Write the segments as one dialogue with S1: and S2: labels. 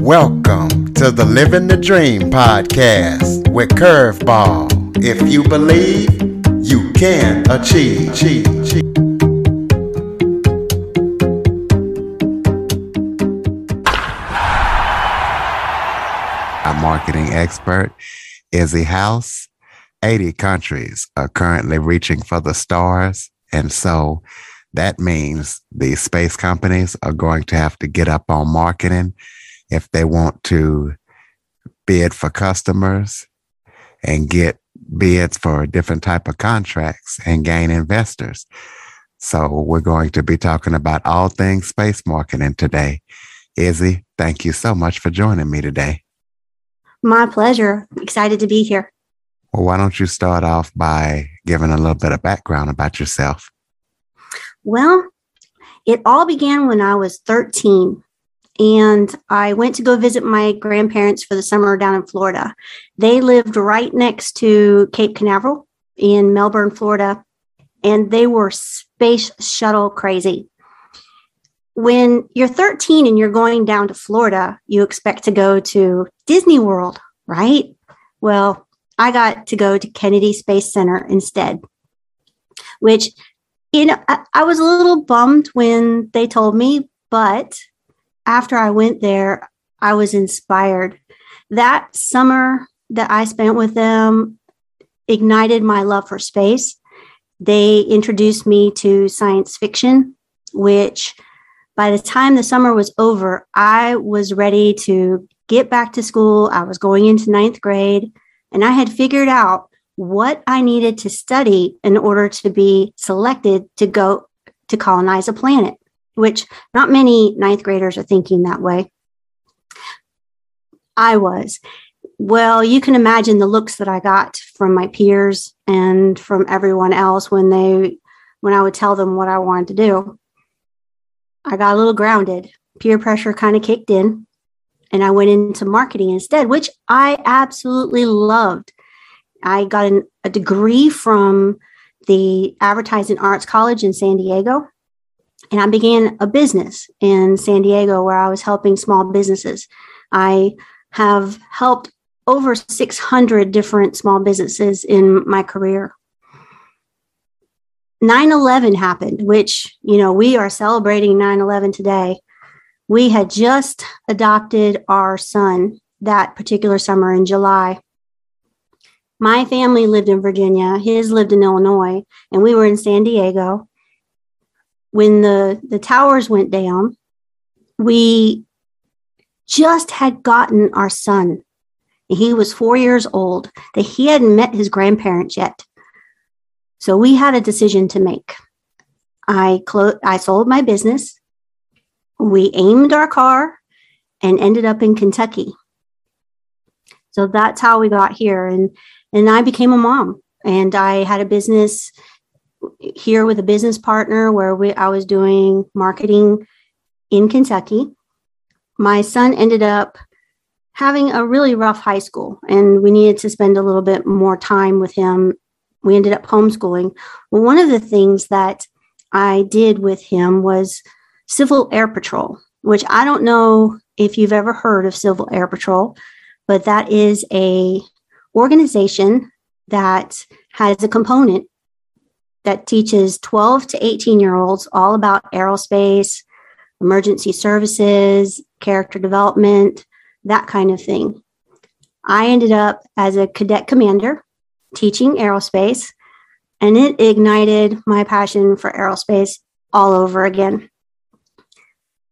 S1: Welcome to the Living the Dream podcast with Curveball. If you believe, you can achieve. achieve.
S2: Marketing expert, Izzy House. 80 countries are currently reaching for the stars. And so that means the space companies are going to have to get up on marketing if they want to bid for customers and get bids for different type of contracts and gain investors. So we're going to be talking about all things space marketing today. Izzy, thank you so much for joining me today.
S3: My pleasure. Excited to be here.
S2: Well, why don't you start off by giving a little bit of background about yourself?
S3: Well, it all began when I was 13 and I went to go visit my grandparents for the summer down in Florida. They lived right next to Cape Canaveral in Melbourne, Florida, and they were space shuttle crazy. When you're 13 and you're going down to Florida, you expect to go to Disney World, right? Well, I got to go to Kennedy Space Center instead, which, you know, I, I was a little bummed when they told me, but after I went there, I was inspired. That summer that I spent with them ignited my love for space. They introduced me to science fiction, which by the time the summer was over, I was ready to get back to school. I was going into ninth grade, and I had figured out what I needed to study in order to be selected to go to colonize a planet which not many ninth graders are thinking that way. I was. Well, you can imagine the looks that I got from my peers and from everyone else when they when I would tell them what I wanted to do. I got a little grounded. Peer pressure kind of kicked in and I went into marketing instead, which I absolutely loved. I got an, a degree from the Advertising Arts College in San Diego and I began a business in San Diego where I was helping small businesses. I have helped over 600 different small businesses in my career. 9 11 happened, which, you know, we are celebrating 9 11 today. We had just adopted our son that particular summer in July. My family lived in Virginia, his lived in Illinois, and we were in San Diego when the, the towers went down, we just had gotten our son. He was four years old, that he hadn't met his grandparents yet. So we had a decision to make. I I sold my business. We aimed our car and ended up in Kentucky. So that's how we got here. And and I became a mom. And I had a business here with a business partner where we, I was doing marketing in Kentucky. My son ended up having a really rough high school, and we needed to spend a little bit more time with him. We ended up homeschooling. Well, one of the things that I did with him was Civil Air Patrol, which I don't know if you've ever heard of Civil Air Patrol, but that is a organization that has a component that teaches 12 to 18 year olds all about aerospace, emergency services, character development, that kind of thing. I ended up as a cadet commander teaching aerospace, and it ignited my passion for aerospace all over again.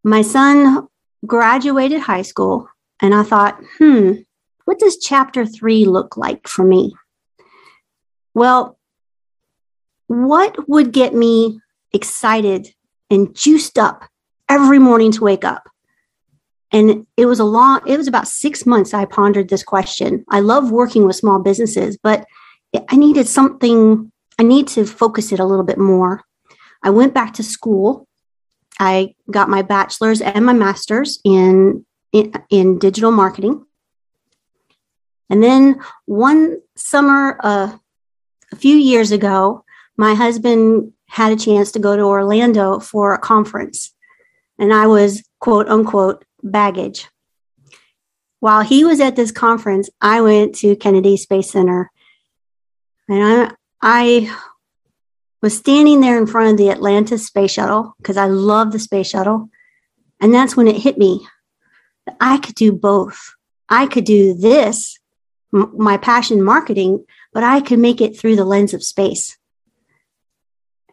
S3: My son graduated high school, and I thought, hmm, what does chapter three look like for me? Well, what would get me excited and juiced up every morning to wake up? And it was a long, it was about six months I pondered this question. I love working with small businesses, but I needed something, I need to focus it a little bit more. I went back to school. I got my bachelor's and my master's in, in, in digital marketing. And then one summer, uh, a few years ago, my husband had a chance to go to Orlando for a conference, and I was quote unquote baggage. while he was at this conference, I went to Kennedy Space Center and I, I was standing there in front of the Atlantis space shuttle because I love the space shuttle. And that's when it hit me. that I could do both. I could do this, m- my passion marketing, but I could make it through the lens of space.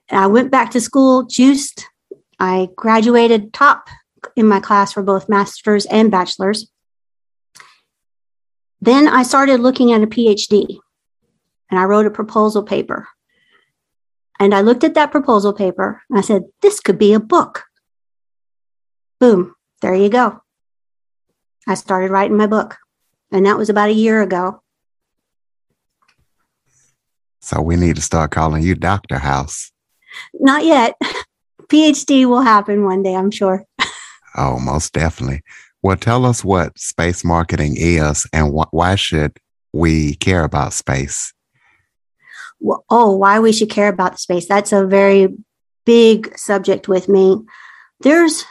S3: I went back to school, juiced. I graduated top in my class for both master's and bachelor's. Then I started looking at a PhD and I wrote a proposal paper. And I looked at that proposal paper and I said, this could be a book. Boom, there you go. I started writing my book. And that was about a year ago.
S2: So we need to start calling you Dr. House.
S3: Not yet. PhD will happen one day, I'm sure.
S2: Oh, most definitely. Well, tell us what space marketing is and wh- why should we care about space?
S3: Well, oh, why we should care about space. That's a very big subject with me. There's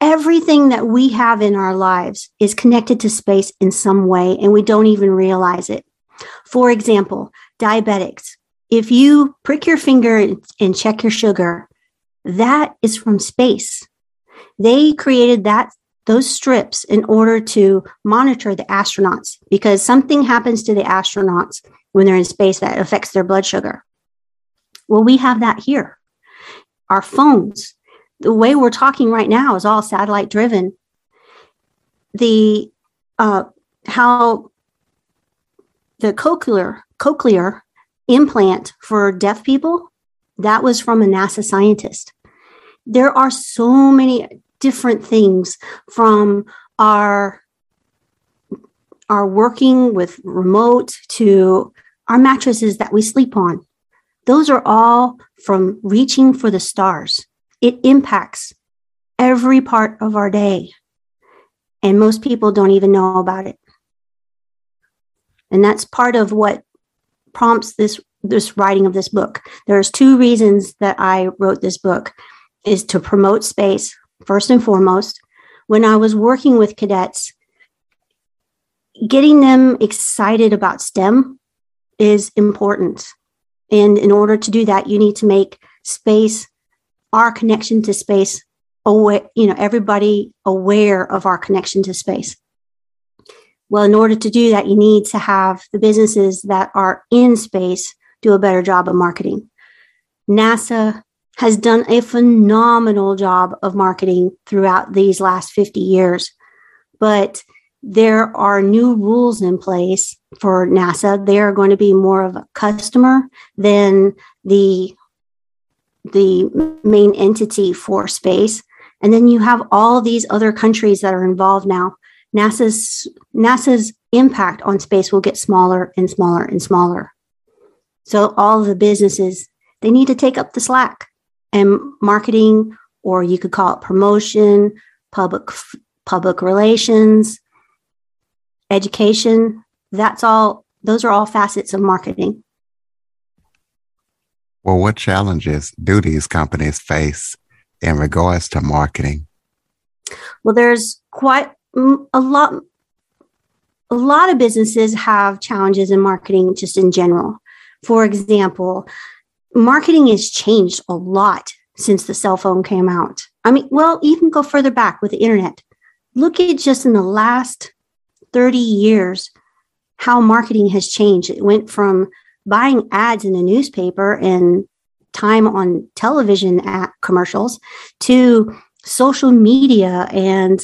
S3: everything that we have in our lives is connected to space in some way, and we don't even realize it. For example, diabetics. If you prick your finger and, check your sugar, that is from space. They created that those strips in order to monitor the astronauts because something happens to the astronauts when they're in space that affects their blood sugar. Well, we have that here. Our phones, the way we're talking right now is all satellite driven. The uh, how the cochlear cochlear implant for deaf people that was from a NASA scientist. There are so many different things from our our working with remote to our mattresses that we sleep on. Those are all from reaching for the stars. It impacts every part of our day. And most people don't even know about it. And that's part of what prompts this this writing of this book. There's two reasons that I wrote this book is to promote space first and foremost. When I was working with cadets, getting them excited about STEM is important. And in order to do that, you need to make space, our connection to space, aware, you know, everybody aware of our connection to space. Well, in order to do that, you need to have the businesses that are in space do a better job of marketing. NASA has done a phenomenal job of marketing throughout these last 50 years. But there are new rules in place for NASA. They are going to be more of a customer than the the main entity for space. And then you have all these other countries that are involved now. NASA's NASA's impact on space will get smaller and smaller and smaller. So all the businesses they need to take up the slack and marketing, or you could call it promotion, public public relations, education. That's all. Those are all facets of marketing.
S2: Well, what challenges do these companies face in regards to marketing?
S3: Well, there's quite a lot. A lot of businesses have challenges in marketing just in general. For example, marketing has changed a lot since the cell phone came out. I mean, well, even go further back with the internet. Look at just in the last 30 years how marketing has changed. It went from buying ads in a newspaper and time on television at commercials to social media and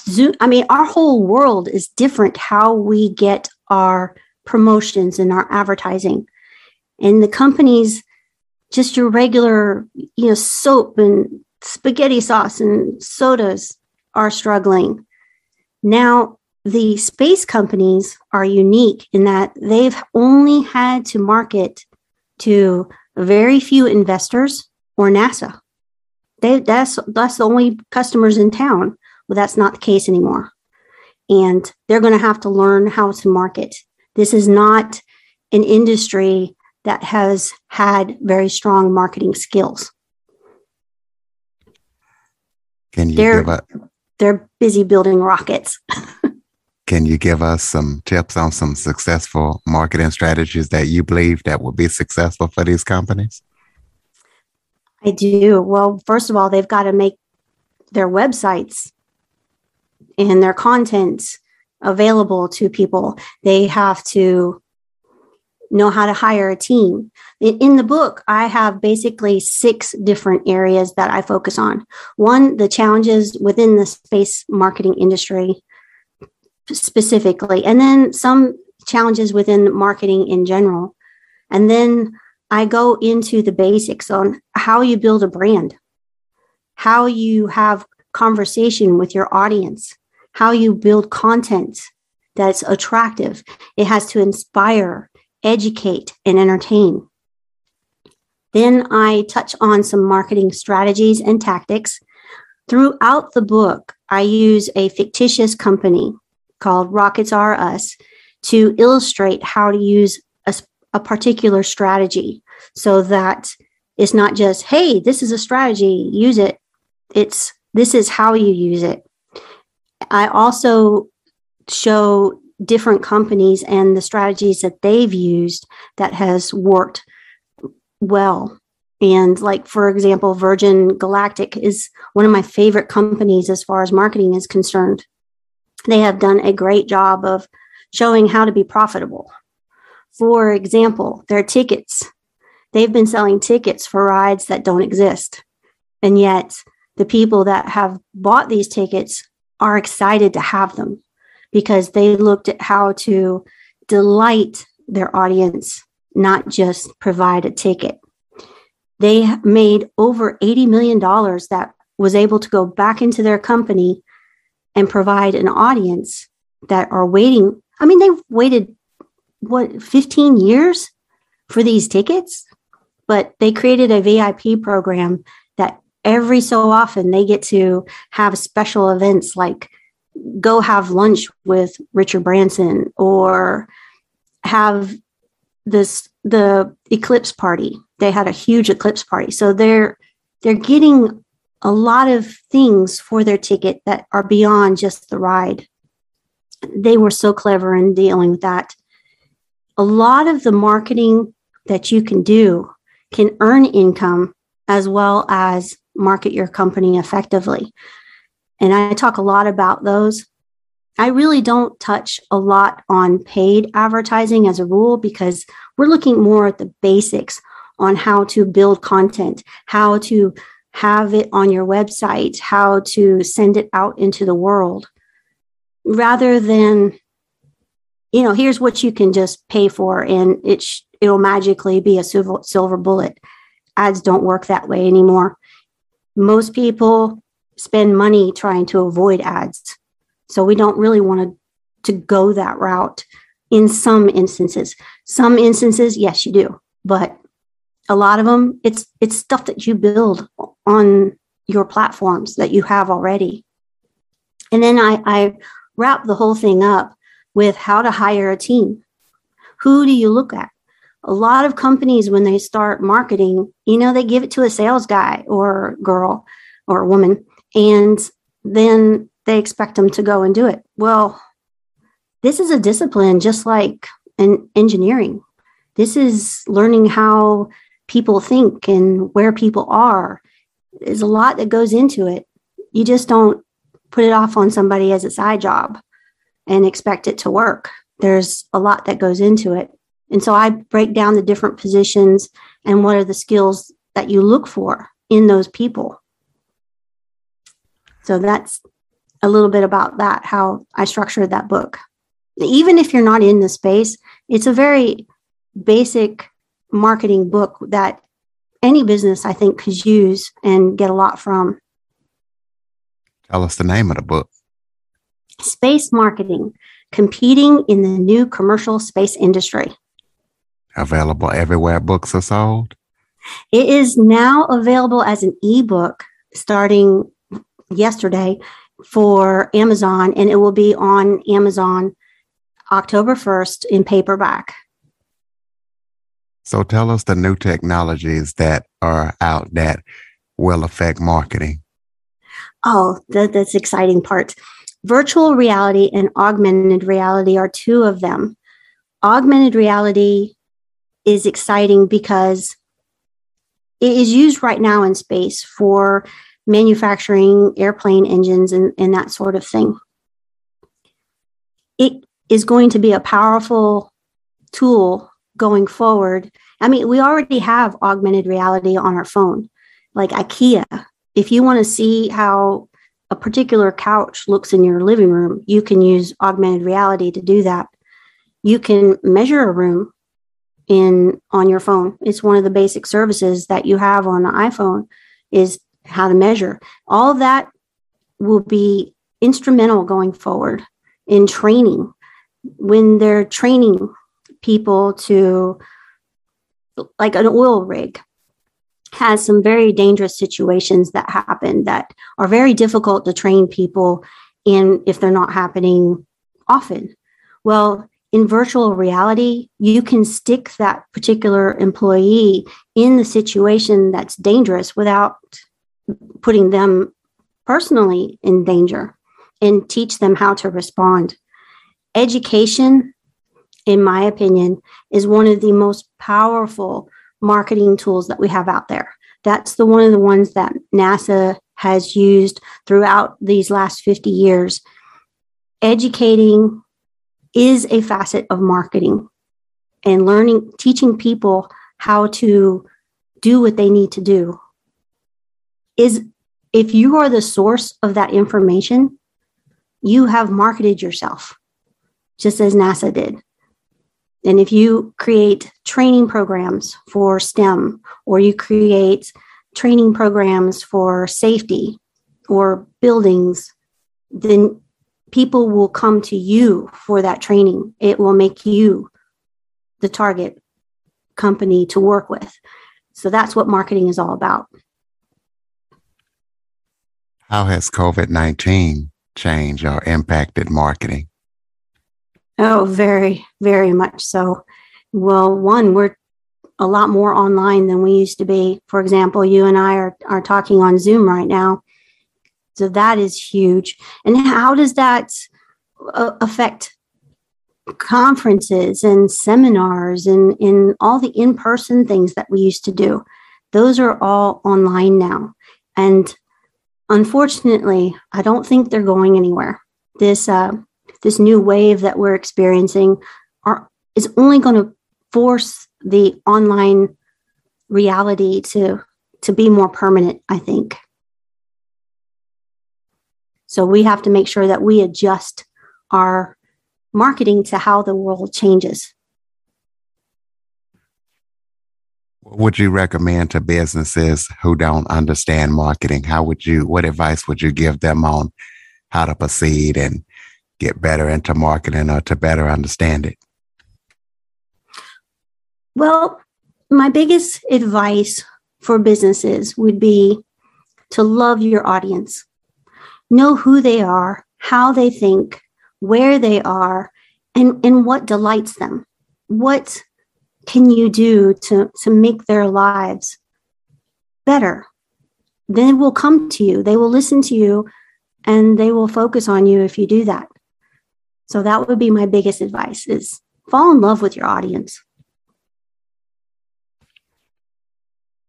S3: Zoom. I mean, our whole world is different how we get our promotions and our advertising. And the companies just your regular you know soap and spaghetti sauce and sodas are struggling. Now the space companies are unique in that they've only had to market to very few investors or nasa. They, that's that's the only customers in town well that's not the case anymore and they're going to have to learn how to market this is not an industry that has had very strong marketing skills.
S2: Can you
S3: they're,
S2: give a
S3: they're busy building rockets.
S2: Can you give us some tips on some successful marketing strategies that you believe that will be successful for these companies?
S3: I do. Well, first of all, they've got to make their websites and their content available to people. They have to know how to hire a team. In the book, I have basically six different areas that I focus on. One, the challenges within the space marketing industry specifically, and then some challenges within marketing in general. And then I go into the basics on how you build a brand, how you have conversation with your audience, how you build content that's attractive. It has to inspire, educate, and entertain. Then I touch on some marketing strategies and tactics. Throughout the book, I use a fictitious company called Rockets Are Us to illustrate how to use a, a particular strategy so that it's not just, hey, this is a strategy, use it. It's this is how you use it. I also show different companies and the strategies that they've used that has worked well. And like for example, Virgin Galactic is one of my favorite companies as far as marketing is concerned. They have done a great job of showing how to be profitable. For example, their tickets. They've been selling tickets for rides that don't exist. And yet, the people that have bought these tickets are excited to have them because they looked at how to delight their audience, not just provide a ticket. They made over $80 million that was able to go back into their company and provide an audience that are waiting. I mean, they've waited, what, 15 years for these tickets? But they created a VIP program every so often they get to have special events like go have lunch with Richard Branson or have this the eclipse party. They had a huge eclipse party. So they're they're getting a lot of things for their ticket that are beyond just the ride. They were so clever in dealing with that. A lot of the marketing that you can do can earn income as well as market your company effectively. And I talk a lot about those. I really don't touch a lot on paid advertising as a rule because we're looking more at the basics on how to build content, how to have it on your website, how to send it out into the world, rather than, you know, here's what you can just pay for and it sh- it'll magically be a silver, silver bullet. Ads don't work that way anymore most people spend money trying to avoid ads. So we don't really want to, to go that route in some instances. Some instances, yes, you do. But a lot of them, it's it's stuff that you build on your platforms that you have already. And then I, I wrap the whole thing up with how to hire a team. Who do you look at? A lot of companies when they start marketing you know they give it to a sales guy or girl or woman and then they expect them to go and do it. Well this is a discipline just like in engineering. This is learning how people think and where people are. There's a lot that goes into it. You just don't put it off on somebody as a side job and expect it to work. There's a lot that goes into it and so I break down the different positions and what are the skills that you look for in those people. So that's a little bit about that, how I structured that book. Even if you're not in the space, it's a very basic marketing book that any business I think could use and get a lot from.
S2: Tell us the name of the book.
S3: Space Marketing Competing in the New Commercial Space Industry
S2: available everywhere books are sold?
S3: It is now available as an ebook starting yesterday for Amazon, and it will be on Amazon October 1st in paperback.
S2: So tell us the new technologies that are out that will affect marketing.
S3: Oh, that, that's exciting part. virtual reality and augmented reality are two of them. Augmented reality is exciting because it is used right now in space for manufacturing airplane engines and, and that sort of thing. It is going to be a powerful tool going forward. I mean, we already have augmented reality on our phone, like IKEA. If you want to see how a particular couch looks in your living room, you can use augmented reality to do that. You can measure a room in on your phone. It's one of the basic services that you have on the iPhone is how to measure. All of that will be instrumental going forward in training when they're training people to like an oil rig has some very dangerous situations that happen that are very difficult to train people in if they're not happening often. Well, in virtual reality, you can stick that particular employee in the situation that's dangerous without putting them personally in danger and teach them how to respond. Education, in my opinion, is one of the most powerful marketing tools that we have out there. That's the one of the ones that NASA has used throughout these last 50 years. Educating is a facet of marketing and learning, teaching people how to do what they need to do is if you are the source of that information, you have marketed yourself, just as NASA did. And if you create training programs for STEM, or you create training programs for safety or buildings, then people will come to you for that training. It will make you the target company to work with. So that's what marketing is all about.
S2: How has COVID 19 changed or impacted marketing?
S3: Oh, very, very much so. Well, one, we're a lot more online than we used to be. For example, you and I are, are talking on Zoom right now. So that is huge. And how does that uh, affect conferences and seminars and, and all the in person things that we used to do? Those are all online now. And unfortunately, I don't think they're going anywhere. This, uh, this new wave that we're experiencing are, is only going to force the online reality to, to be more permanent, I think. So we have to make sure that we adjust our marketing to how the world changes.
S2: What would you recommend to businesses who don't understand marketing? How would you, what advice would you give them on how to proceed and get better into marketing or to better understand it?
S3: Well, my biggest advice for businesses would be to love your audience know who they are, how they think, where they are, and, and what delights them. What can you do to, to make their lives better? Then it will come to you. They will listen to you and they will focus on you if you do that. So that would be my biggest advice is fall in love with your audience.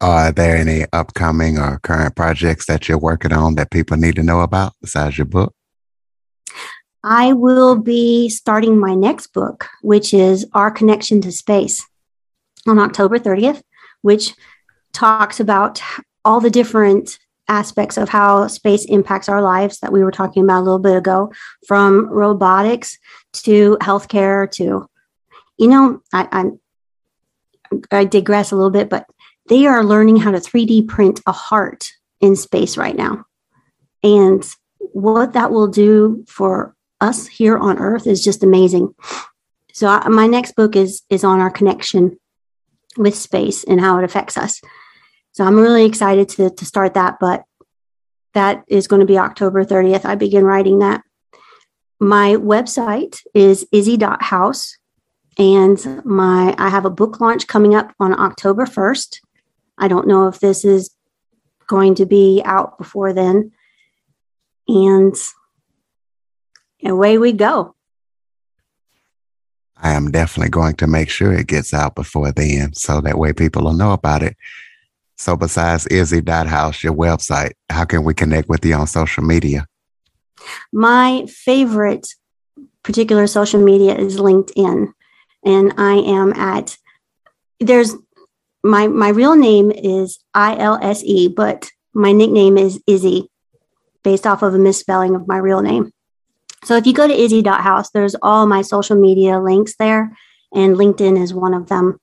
S2: Are there any upcoming or current projects that you're working on that people need to know about besides your book?
S3: I will be starting my next book, which is Our Connection to Space on October 30th, which talks about all the different aspects of how space impacts our lives that we were talking about a little bit ago, from robotics to healthcare to, you know, I, I'm I digress a little bit, but they are learning how to 3D print a heart in space right now. And what that will do for us here on Earth is just amazing. So I, my next book is is on our connection with space and how it affects us. So I'm really excited to to start that, but that is going to be October 30th. I begin writing that. My website is izzy.house and my I have a book launch coming up on October 1st I don't know if this is going to be out before then. And away we go.
S2: I am definitely going to make sure it gets out before then so that way people will know about it. So, besides Izzy.house, your website, how can we connect with you on social media?
S3: My favorite particular social media is LinkedIn. And I am at, there's my, my real name is ILSE, but my nickname is Izzy, based off of a misspelling of my real name. So if you go to izzy.house, there's all my social media links there, and LinkedIn is one of them.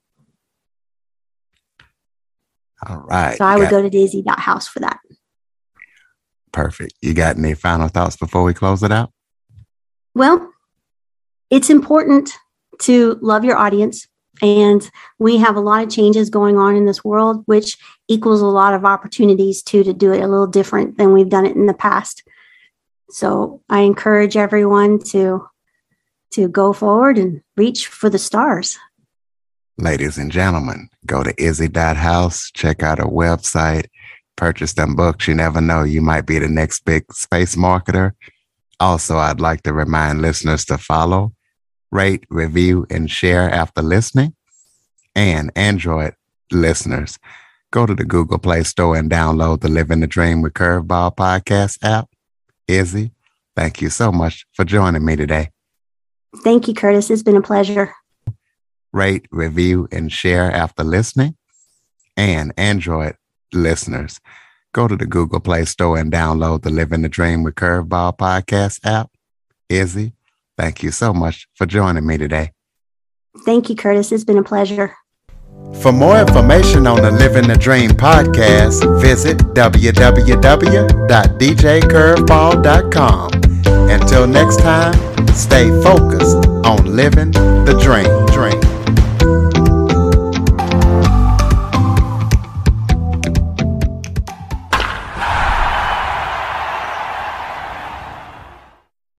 S2: All right.
S3: So I would go to izzy.house for that.
S2: Perfect. You got any final thoughts before we close it out?
S3: Well, it's important to love your audience. And we have a lot of changes going on in this world, which equals a lot of opportunities too to do it a little different than we've done it in the past. So I encourage everyone to to go forward and reach for the stars.
S2: Ladies and gentlemen, go to izzy.house, check out her website, purchase them books. You never know, you might be the next big space marketer. Also, I'd like to remind listeners to follow, rate, review, and share after listening. And Android listeners, go to the Google Play Store and download the Living the Dream with Curveball podcast app. Izzy, thank you so much for joining me today.
S3: Thank you, Curtis. It's been a pleasure.
S2: Rate, review, and share after listening. And Android listeners, go to the Google Play Store and download the Living the Dream with Curveball podcast app. Izzy, thank you so much for joining me today.
S3: Thank you, Curtis. It's been a pleasure.
S1: For more information on the Living the Dream podcast, visit www.djcurveball.com. Until next time, stay focused on living the dream. dream.